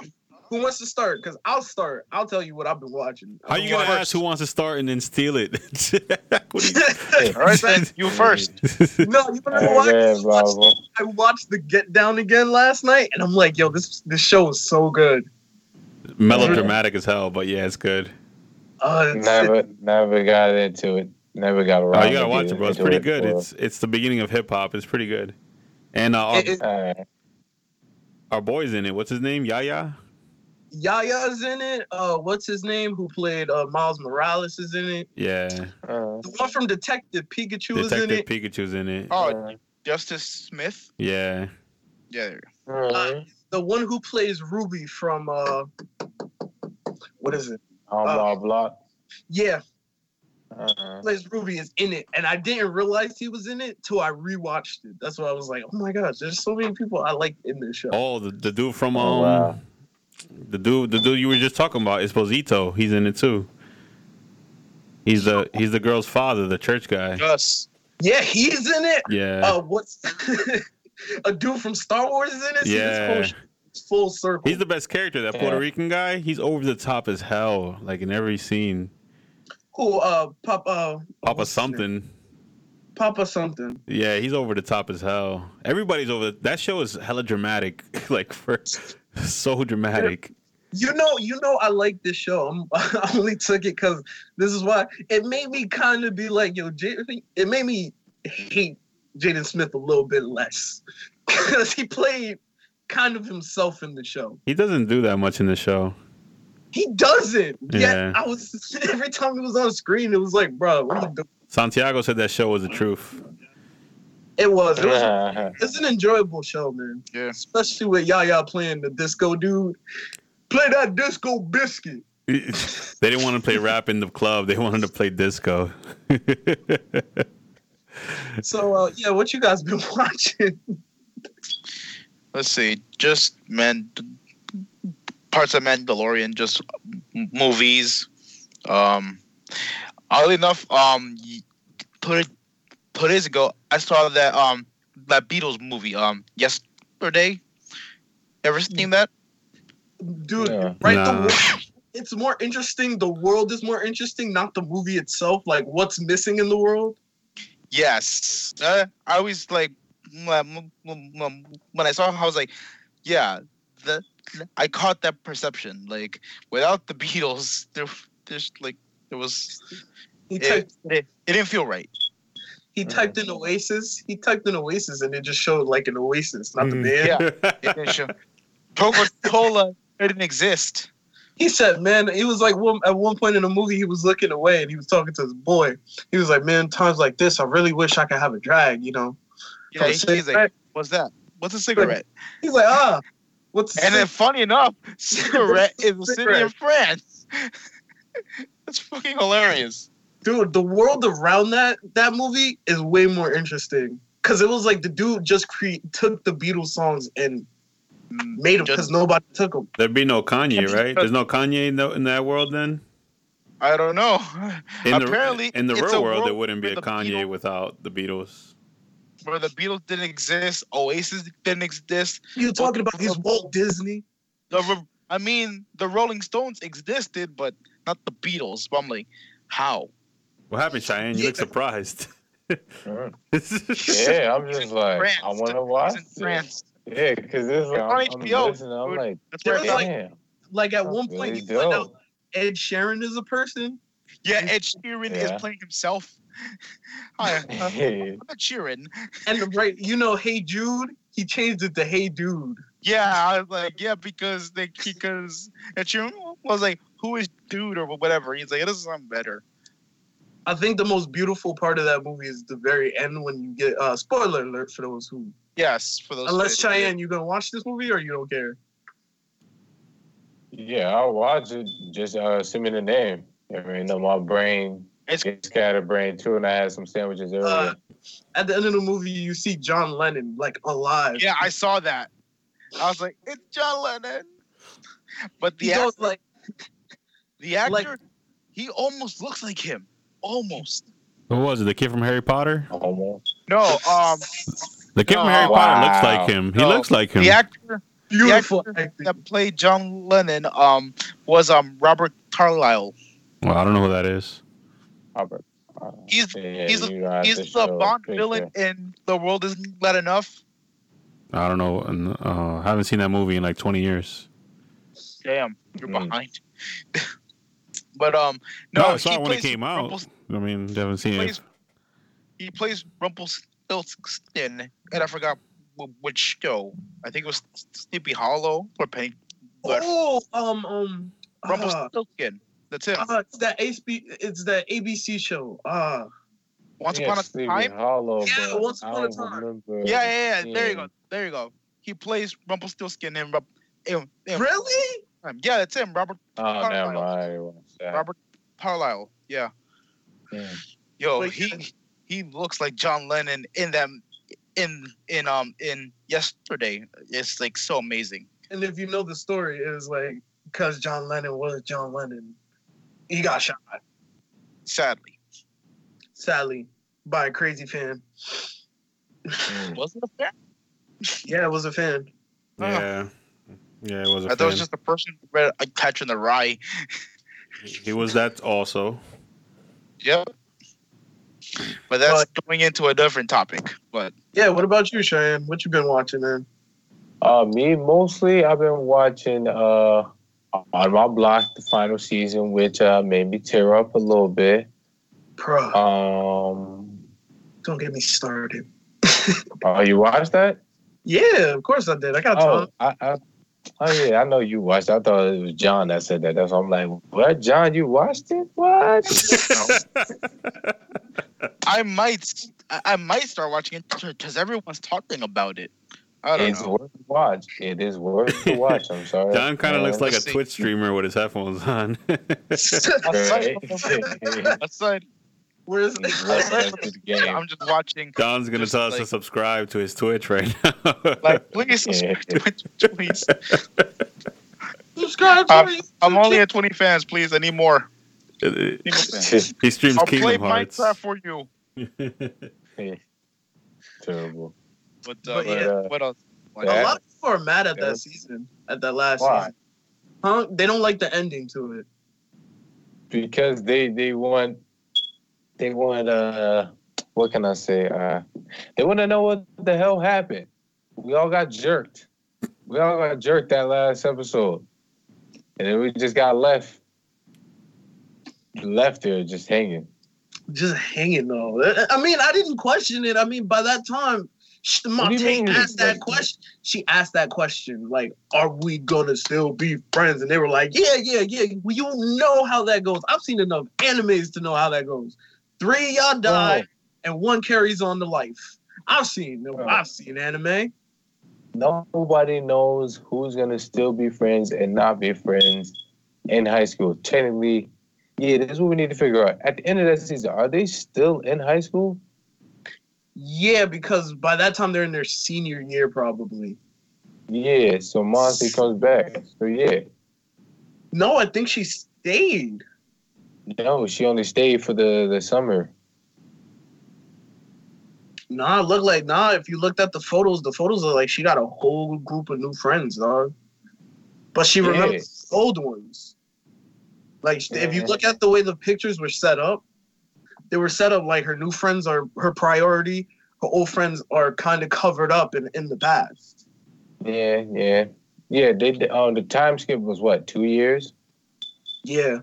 Who wants to start? Because I'll start. I'll tell you what I've been watching. How you gonna ask who wants to start and then steal it? [LAUGHS] You- [LAUGHS] All right, then you first. [LAUGHS] no, you wanna Yeah, watch? yeah, bravo. I watched the Get Down again last night, and I'm like, yo, this this show is so good. Melodramatic as hell, but yeah, it's good. Uh, it's- Never, never got into it. Never got around. Oh, you gotta watch it, bro. It's into pretty good. for- It's it's the beginning of hip hop. It's pretty good. And uh, our, it- it- our boy's in it. What's his name? Yaya. Yaya's in it. Uh, what's his name? Who played uh, Miles Morales is in it. Yeah. Uh, The one from Detective Pikachu is in it. Detective it. Pikachu's in it. Oh, uh, Justice Smith. Yeah. Yeah. there you alright. The one who plays Ruby from uh, what is it? On uh, blah blah. Yeah, Uh, plays Ruby is in it, and I didn't realize he was in it till I rewatched it. That's why I was like, oh my gosh, there's so many people I like in this show. Oh, the, the dude from um, Oh, wow. The dude, the dude you were just talking about, Esposito. He's in it too. He's the he's the girl's father, the church guy. go. Gus. Yeah, he's in it. Yeah. Uh, what's [LAUGHS] a dude from Star Wars is in it? Yeah. whole sh- full circle. He's the best character. That Puerto Rican guy. He's over the top as hell. Like in every scene. Who? Uh, Papa. Papa what's his name? something. Papa something. Yeah, he's over the top as hell. Everybody's over. That show is hella dramatic. [LAUGHS] like for [LAUGHS] so dramatic. You know, you know, I like this show. I'm, [LAUGHS] I only took it because this is why it made me kind of be like, yo, J- it made me hate Jaden Smith a little bit less [LAUGHS] because he played kind of himself in the show. He doesn't do that much in the show. He doesn't. Yeah. Yeah. I was every time he was on screen, it was like, bro, what are you doing? Santiago said that show was the truth. It was. It was. [LAUGHS] It's an enjoyable show, man. Yeah. Especially with Yaya playing the disco dude. Play that disco biscuit. [LAUGHS] they didn't want to play rap in the club. They wanted to play disco. [LAUGHS] So uh, yeah, what you guys been watching? Let's see. Just man, parts of Mandalorian. Just movies. Um, oddly enough, um, y- two two days ago, I saw that um that Beatles movie. Um, yesterday. Ever seen that? Dude, Yeah. right? Nah. The world, it's more interesting. The world is more interesting, not the movie itself. Like what's missing in the world. Yes. Uh, I always like when I saw him, I was like, yeah, the I caught that perception. Like without the [LAUGHS] Beatles, there, there's like there was it, it, it didn't feel right. He typed in Oasis. He typed in Oasis, and it just showed like an Oasis, not the Mm. band. Yeah. [LAUGHS] It didn't show. Coca Cola didn't exist. He said, "Man, he was like one, at one point in the movie, he was looking away and he was talking to his boy. He was like, "Man, times like this, I really wish I could have a drag." You know, Yeah, he- he's like, what's that? What's a cigarette? He's like, ah, what's And then, funny enough, cigarette is a city in France. [LAUGHS] That's fucking hilarious. Dude? The world around that that movie is way more interesting because it was like the dude just cre- took the Beatles songs and mm. made them because nobody took them. There'd be no Kanye, right? There's no Kanye in, the, in that world then. I don't know. In Apparently, the, in the real a world, there wouldn't be a Kanye Beatles- without the Beatles. Where the Beatles didn't exist, Oasis didn't exist. You talking about these Walt Disney? The I mean, the Rolling Stones existed, but not the Beatles. So I'm like, how? What happened, Cheyenne? You look Yeah. surprised. Yeah, I'm just like, France. I want to watch in this. France. Yeah, because this It's I'm, on I'm HBO, listening, I'm like, That's There was like- damn. Like at That's one point, really you find out. Ed Sheeran is a person. yeah, Ed Sheeran Yeah. is playing himself. [LAUGHS] Hi, uh, Yeah. Ed Sheeran. And right, you know, Hey Jude, he changed it to Hey Dude. Yeah, I was like, yeah, because they because Ed Sheeran was like, who is dude or whatever. He's like, this is something better. I think the most beautiful part of that movie is the very end when you get uh spoiler alert for those who Yes, for those. unless that- Cheyenne, you gonna watch this movie or you don't care. Yeah, I'll watch it. Just uh, send me the name. I mean, no, my brain It's gets scatterbrained too, and I had some sandwiches earlier. Uh, at the end of the movie, you see John Lennon like alive. yeah, I saw that. I was like, it's John Lennon. But the he actor, goes like, [LAUGHS] the actor, like- he almost looks like him. Almost. What was it? The kid from Harry Potter? Almost. No, um, The kid from No. Harry Potter looks like him. He No. looks like him. the actor beautiful actor that played John Lennon um was um Robert Carlyle. Well, I don't know who that is. Robert. Uh, He's yeah, he's you he's the a Bond picture. villain in The World Isn't That Enough. I don't know. and, Uh, I haven't seen that movie in like 20 years. Damn, you're Mm. behind. [LAUGHS] but um, No, no, I saw it when it came out. Rumpels- I mean, you haven't seen plays, it. he plays Rumpelstiltskin, and I forgot wh- which show. I think it was Sleepy Hollow or Penny. But Oh, um, um, uh, Rumpelstiltskin. That's it. uh, it's that HB, it's that ABC show. Ah, Once Yeah, upon a Sleepy time. Hollow, Yeah, Once Upon a Time. remember Yeah, yeah, yeah. There you go. There you go. He plays Rumpelstiltskin and. Rum- in, in really? Yeah, that's him. Robert Oh, never mind. I didn't watch that. Robert Carlyle. Yeah. Yeah. Yo, But he he looks like John Lennon in them in in um in yesterday. It's like so amazing. And if you know the story, it was like because John Lennon was John Lennon, he got shot Sadly, sadly by a crazy fan. Mm. wasn't a fan. Yeah, it was a fan. Yeah. Yeah, it was a I thought it was just the person who read in the rye. He was that also. Yep. But that's going into a different topic. But Yeah, what about you, Cheyenne? What you been watching, man? Uh, me mostly. I've been watching uh on my block the final season, which uh made me tear up a little bit. Bro, Um, don't get me started. oh, you watched that? Yeah, of course I did. I got Oh, time. I, I, oh yeah, I know you watched. I thought it was John that said that. That's why I'm like, what? John, you watched it? What? [LAUGHS] [LAUGHS] I might I I might start watching it because everyone's talking about it. I don't it's know. worth to watch. It is worth to watch. I'm sorry. [LAUGHS] Don kind of looks uh, like a see. Twitch streamer with his headphones on. Right? [LAUGHS] Aside, Where's He's [LAUGHS] listening to the game. I'm just watching. Don's gonna Just tell us to subscribe to his Twitch right now. Like, please Yeah. subscribe to it, please. subscribe to I'm, me? I'm only at 20 fans, please. I need more. [LAUGHS] he streams I'll play Hearts. Minecraft for you. [LAUGHS] Terrible. But, uh, But yeah, yeah. what else? A lot of people are mad at Yeah. that season, at that last Why? season. Huh? They don't like the ending to it. because they they want they want uh what can I say uh they want to know what the hell happened. We all got jerked. We all got jerked that last episode, and then we just got left left there just hanging. Just hanging though. I mean, I didn't question it. I mean, by that time, you asked that question. She asked that question, like, "Are we gonna still be friends?" And they were like, "Yeah, yeah, yeah." Well, you know how that goes. I've seen enough animes to know how that goes. Three of y'all die, oh. and one carries on to life. I've seen. Oh. I've seen anime. nobody knows who's gonna still be friends and not be friends in high school. Technically, yeah, this is what we need to figure out. At the end of that season, are they still in high school? Yeah, because by that time they're in their senior year probably. Yeah, so Monty comes back. So yeah. No, I think she stayed. No, she only stayed for the, the summer. Nah, look like nah. If you looked at the photos, the photos are like she got a whole group of new friends, dog. But she Yeah. remembers old ones. Like if you look at the way the pictures were set up, they were set up like her new friends are her priority. Her old friends are kind of covered up in, in the past. Yeah, yeah. Yeah, they um the time skip was what, two years? Yeah.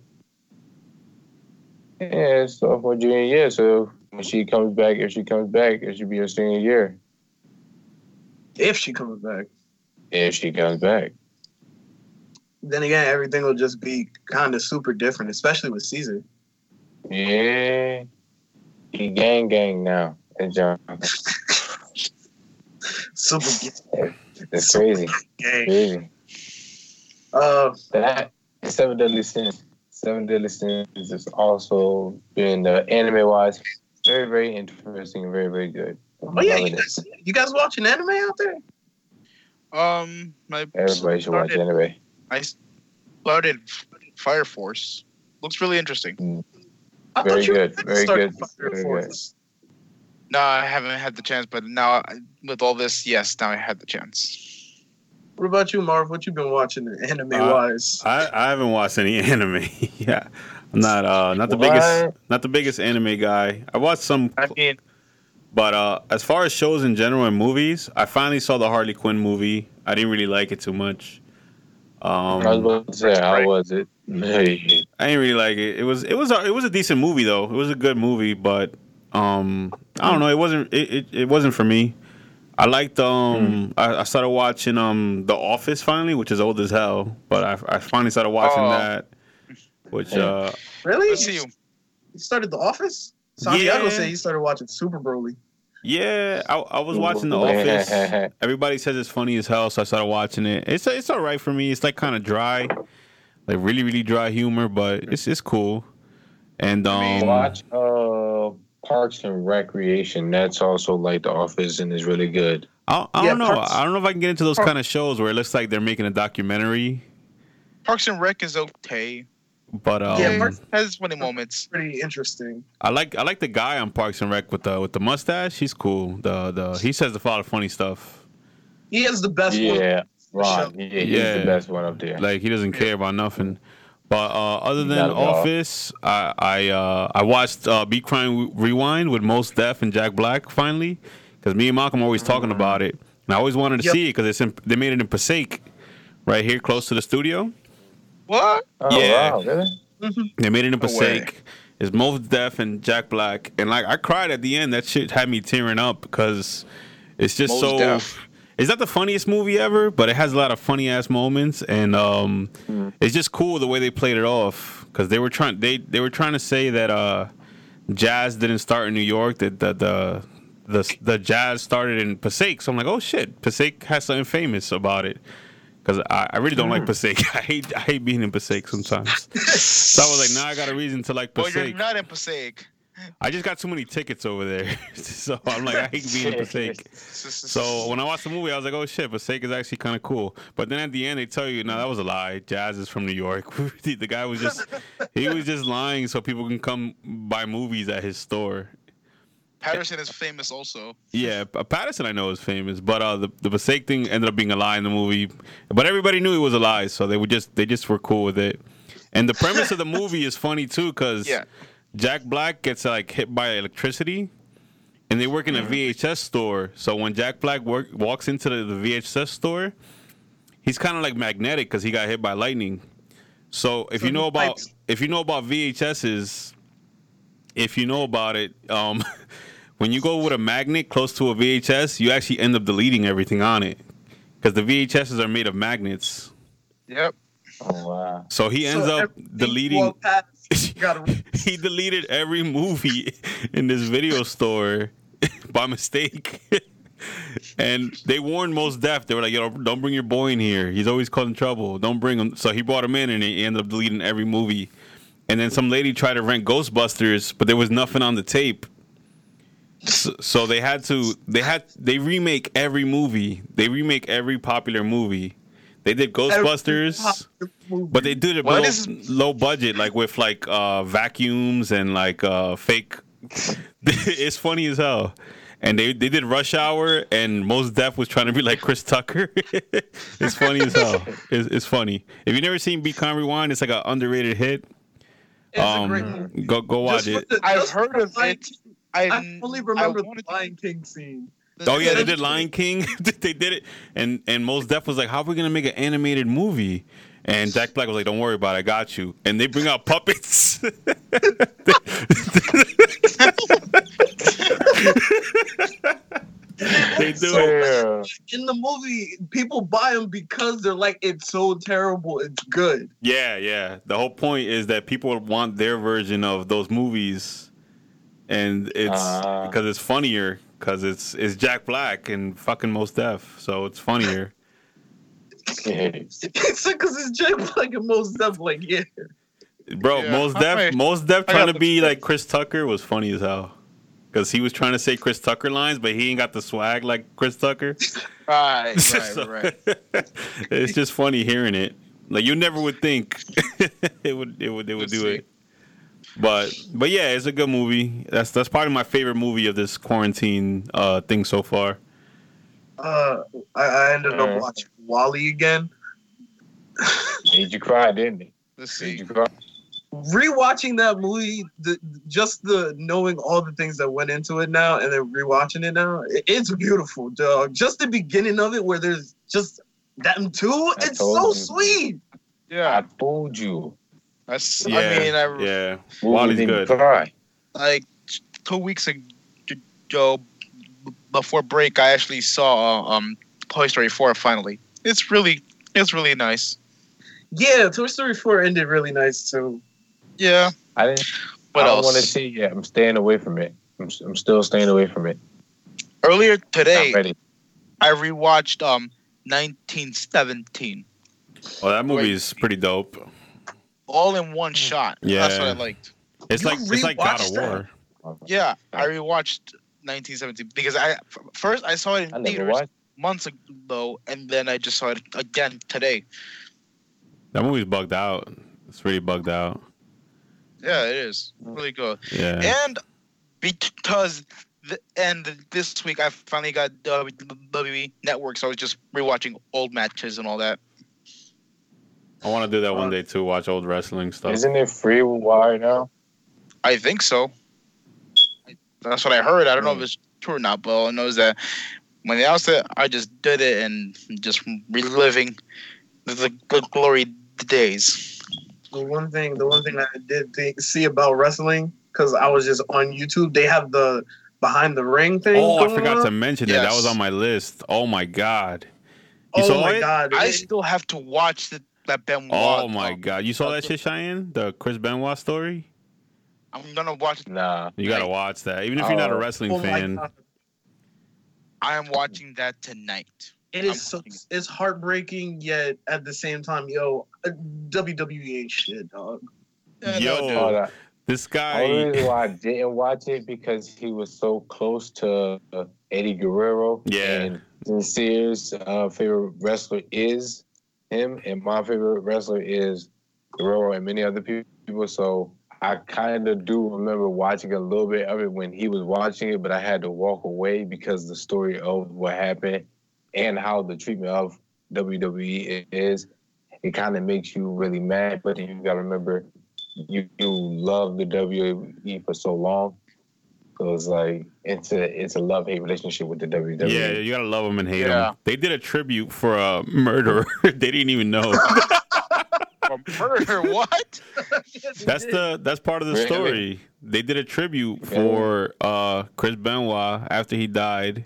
Yeah, so for junior year. So when she comes back, if she comes back, it should be her senior year. If she comes back. If she comes back. Then again, everything will just be kind of super different, especially with Cesar. Yeah. He gang gang now. And John. [LAUGHS] Super Gang. [LAUGHS] That's crazy. gay. Crazy. Uh, That Seven Deadly Sins. Seven Deadly Sins has also been uh, anime wise very, very interesting, very, very good. oh yeah, you guys, you guys watching anime out there? Um, my Everybody should watch started- anime. I started Fire Force. Looks really interesting. I Very good, very good, Fire very Force. No, I haven't had the chance, but now I- with all this, yes, now I had the chance. What about you, Marv? What you been watching anime Uh, wise? I, I haven't watched any [LAUGHS] anime. yeah, I'm not uh not the What? biggest not the biggest anime guy. I watched some, I mean, but uh as far as shows in general and movies, I finally saw the Harley Quinn movie. I didn't really like it too much. Um, I was about to say, how was it? Hey, I didn't really like it. It was it was a, it was a decent movie though. It was a good movie, but um I don't know. It wasn't it, it, it wasn't for me. I liked um I, I started watching um The Office finally, which is old as hell, but I I finally started watching Oh. that. Which uh Really? You, you. you started The Office? Santiago Yeah. said he started watching Super Broly. Yeah, I, I was watching The Office. [LAUGHS] Everybody says it's funny as hell, so I started watching it. It's it's all right for me. It's like kind of dry, like really really dry humor, but it's it's cool. And um, watch uh, Parks and Recreation. That's also like The Office and is really good. I, I Yeah, don't know. Parks- I don't know if I can get into those kind of shows where it looks like they're making a documentary. Parks and Rec is okay. But um, Yeah, Parks- Has funny moments. Pretty interesting. I like I like the guy on Parks and Rec with the with the mustache. He's cool. The the he says a lot of funny stuff. He has the best one. Yeah, Ron. Yeah, he's Yeah. the best one up there. Like he doesn't care about nothing. But uh, other than Not at all. Office, I I uh, I watched uh, Be Kind Rewind with Mos Def and Jack Black finally because me and Malcolm are always talking about it, and I always wanted to Yep. see it because it's in, they made it in Passaic, right here close to the studio. What? oh, yeah. wow, really? They made it in No way. Passaic. It's Mos Def and Jack Black, and like I cried at the end. That shit had me tearing up because it's just Mos so. Def. It's not the funniest movie ever, but it has a lot of funny ass moments, and um, it's just cool the way they played it off because they were trying they they were trying to say that uh, jazz didn't start in New York, that the the the, the jazz started in Passaic. So I'm like, oh shit, Passaic has something famous about it. Because I, I really don't like mm. Passaic. [LAUGHS] I hate I hate being in Passaic sometimes. [LAUGHS] so I was like, now I got a reason to like Well, you're not in Passaic. I just got too many tickets over there. [LAUGHS] so I'm like, I hate being in Passaic. So when I watched the movie, I was like, "Oh shit, Passaic is actually kind of cool." But then at the end, they tell you, "No, that was a lie. Jazz is from New York." the guy was just he was just lying so people can come buy movies at his store. Paterson is famous also. Yeah, Paterson I know is famous, but uh, the the Passaic thing ended up being a lie in the movie. But everybody knew it was a lie, so they were just they just were cool with it. And the premise of the [LAUGHS] movie is funny too, because Yeah. Jack Black gets like hit by electricity, and they work in a VHS store. So when Jack Black work, walks into the, the VHS store, he's kind of like magnetic because he got hit by lightning. So if So you know about pipes. if you know about VHSs, if you know about it, um, [LAUGHS] when you go with a magnet close to a VHS, you actually end up deleting everything on it because the VHSs are made of magnets. Yep. Oh wow. So he ends So up deleting. past, [LAUGHS] he deleted every movie [LAUGHS] in this video store [LAUGHS] by mistake. and they warned Mos Def. They were like, "Yo, don't bring your boy in here. He's always causing trouble. Don't bring him." So he brought him in, and he ended up deleting every movie. And then some lady tried to rent Ghostbusters, but there was nothing on the tape. So, so they had to they had they remake every movie. They remake every popular movie. They did Ghostbusters, but they did it low, is- low budget, like with like uh, vacuums and like uh, fake. [LAUGHS] it's funny as hell. And they, they did Rush Hour, and Mos Def was trying to be like Chris Tucker. [LAUGHS] it's funny as hell. It's, it's funny. If you've never seen Be Kind Rewind, it's like an underrated hit. It's a great Um, movie. go go watch Just it. the- I've heard of it. King- I, I only remember I the wanted Lion King scene. Oh yeah, they did Lion King. [LAUGHS] they did it, and and Mos Def was like, "How are we gonna make an animated movie?" And Jack Black was like, "Don't worry about it, I got you." And they bring out puppets. [LAUGHS] they do it. In the movie, people buy them because they're like, it's so terrible, it's good. Yeah, yeah. The whole point is that people want their version of those movies, and it's Ah. because it's funnier because it's it's Jack Black and fucking Mos Def, so it's funnier. It's because it's Jack Black and most stuff. Like, yeah, Bro, Yeah, most I def, might- Mos Def trying to be fix. like Chris Tucker was funny as hell. Cause he was trying to say Chris Tucker lines, but he ain't got the swag like Chris Tucker. [LAUGHS] right, [LAUGHS] right, So- right. [LAUGHS] it's just funny hearing it. Like you never would think it would it would they would Let's do see. it. But but yeah, it's a good movie. That's that's probably my favorite movie of this quarantine uh thing so far. uh, I, I ended Uh. up watching WALL-E again. Made you cry, didn't it? Let's Made see. you cry. Rewatching that movie, the just the knowing all the things that went into it now, and then rewatching it now, it- it's beautiful, dog. Just the beginning of it, where there's just them two, I it's so you. sweet. Yeah, I told you. That's. Yeah, I mean, I yeah. Movie WALL-E's made me good. Cry. like two weeks ago, before break, I actually saw um Toy Story four finally. It's really, it's really nice. Yeah, Toy Story 4 ended really nice too. Yeah. I didn't. What I don't else? want to see it yet. I'm staying away from it. I'm, I'm still staying away from it. Earlier today, ready. I rewatched um 1917 Well, that movie is pretty dope. All in one mm. shot. Yeah, That's what I liked. It's You like it's like God of rewatched War. Yeah, I rewatched 1917 because I first I saw it in never theaters watched. months ago, and then I just saw it again today. That movie's bugged out. It's really bugged out. Yeah, it is mm. really good. Yeah. And because the, and this week I finally got WWE Network, so I was just rewatching old matches and all that. I want to do that one uh, day too. Watch old wrestling stuff. Isn't it free wire now? I think so. That's what I heard. I don't know if it's true or not, but all I know is that when they announced it, I just did it and just reliving the, the good glory days. The one thing, the one thing I did think, see about wrestling, because I was just on YouTube, they have the behind the ring thing. Oh, I forgot on. to mention it. That Yes. was on my list. Oh my god. You Oh saw my it? god! I still have to watch the, that Benoit. Oh my um, god. You saw that shit, Cheyenne? The Chris Benoit story? I'm gonna watch it. Nah. You gotta watch that. Even if you're not a Oh. wrestling oh my fan. God. I am watching that tonight. It is so it's heartbreaking, yet at the same time, yo, uh, WWE ain't shit, dog. Yeah, Yo. no, dude. That- This The only guy reason why I didn't watch it because he was so close to uh, Eddie Guerrero. Yeah. And Sincere's uh, favorite wrestler is him, and my favorite wrestler is Guerrero and many other people. So I kind of do remember watching a little bit of it when he was watching it, but I had to walk away because the story of what happened and how the treatment of WWE is, it kind of makes you really mad. But then you got to remember, you, you love the WWE for so long. So it's like it's a it's a love hate relationship with the. WWE. Yeah, you gotta love them and hate Yeah. him. They did a tribute for a murderer. [LAUGHS] they didn't even know. [LAUGHS] For murder, what? [LAUGHS] That's the that's part of the Really? story. They did a tribute for uh Chris Benoit after he died.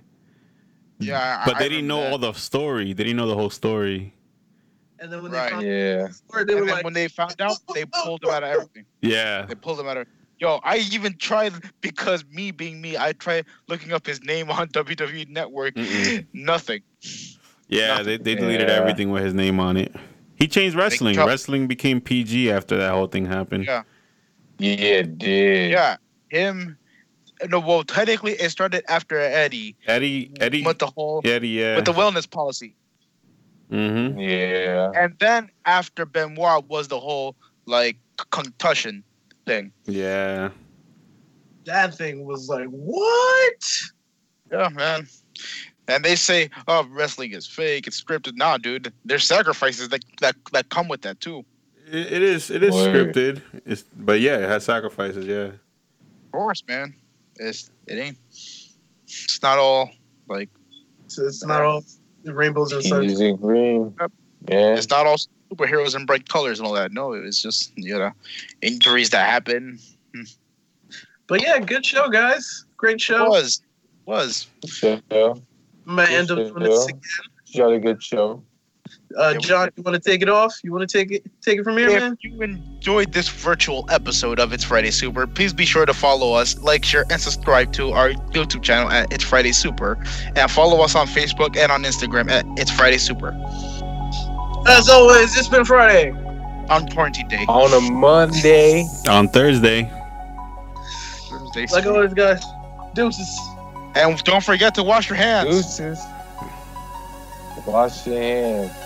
Yeah, But I they didn't know remember all the story. They didn't know the whole story. And then when Right. they found Yeah. the story, they And were then like, when they found out, they pulled him out of everything. Yeah. They pulled him out of. Yo, I even tried because me being me, I tried looking up his name on [LAUGHS] WWE Network. Mm-mm. Nothing. Yeah, they, they deleted Yeah. everything with his name on it. He changed wrestling. trouble. Wrestling became PG after that whole thing happened. Yeah. Yeah, it did. Yeah, him. No, well, technically, it started after Eddie Eddie, Eddie, with the whole Eddie, yeah. with the wellness policy, mm-hmm. Yeah. and then after Benoit was the whole like concussion thing. Yeah. That thing was like, what? Yeah, man. And they say, "Oh, wrestling is fake. It's scripted." Nah, dude. There's sacrifices that that, that come with that too. It, it is. It is Word. scripted. It's, but yeah, it has sacrifices. Yeah. Of course, man. It's it ain't. It's not all like So it's not all rainbows and such. Peaches green. Yep. Yeah. it's not all superheroes and bright colors and all that. No, it was just you know injuries that happen. But yeah, good show, guys. Great It show. was was Show. I'm gonna end up doing this again. Jolly good show. Uh, John, you want to take it off? You want to take it take it from here, If man? If you enjoyed this virtual episode of It's Friday Super, please be sure to follow us, like, share, and subscribe to our YouTube channel at It's Friday Super, and follow us on Facebook and on Instagram at It's Friday Super As always, it's been Friday. on quarantine day. On a Monday. On Thursday. Thursday. Like always, guys. Deuces. And don't forget to wash your hands. Deuces. Wash your hands.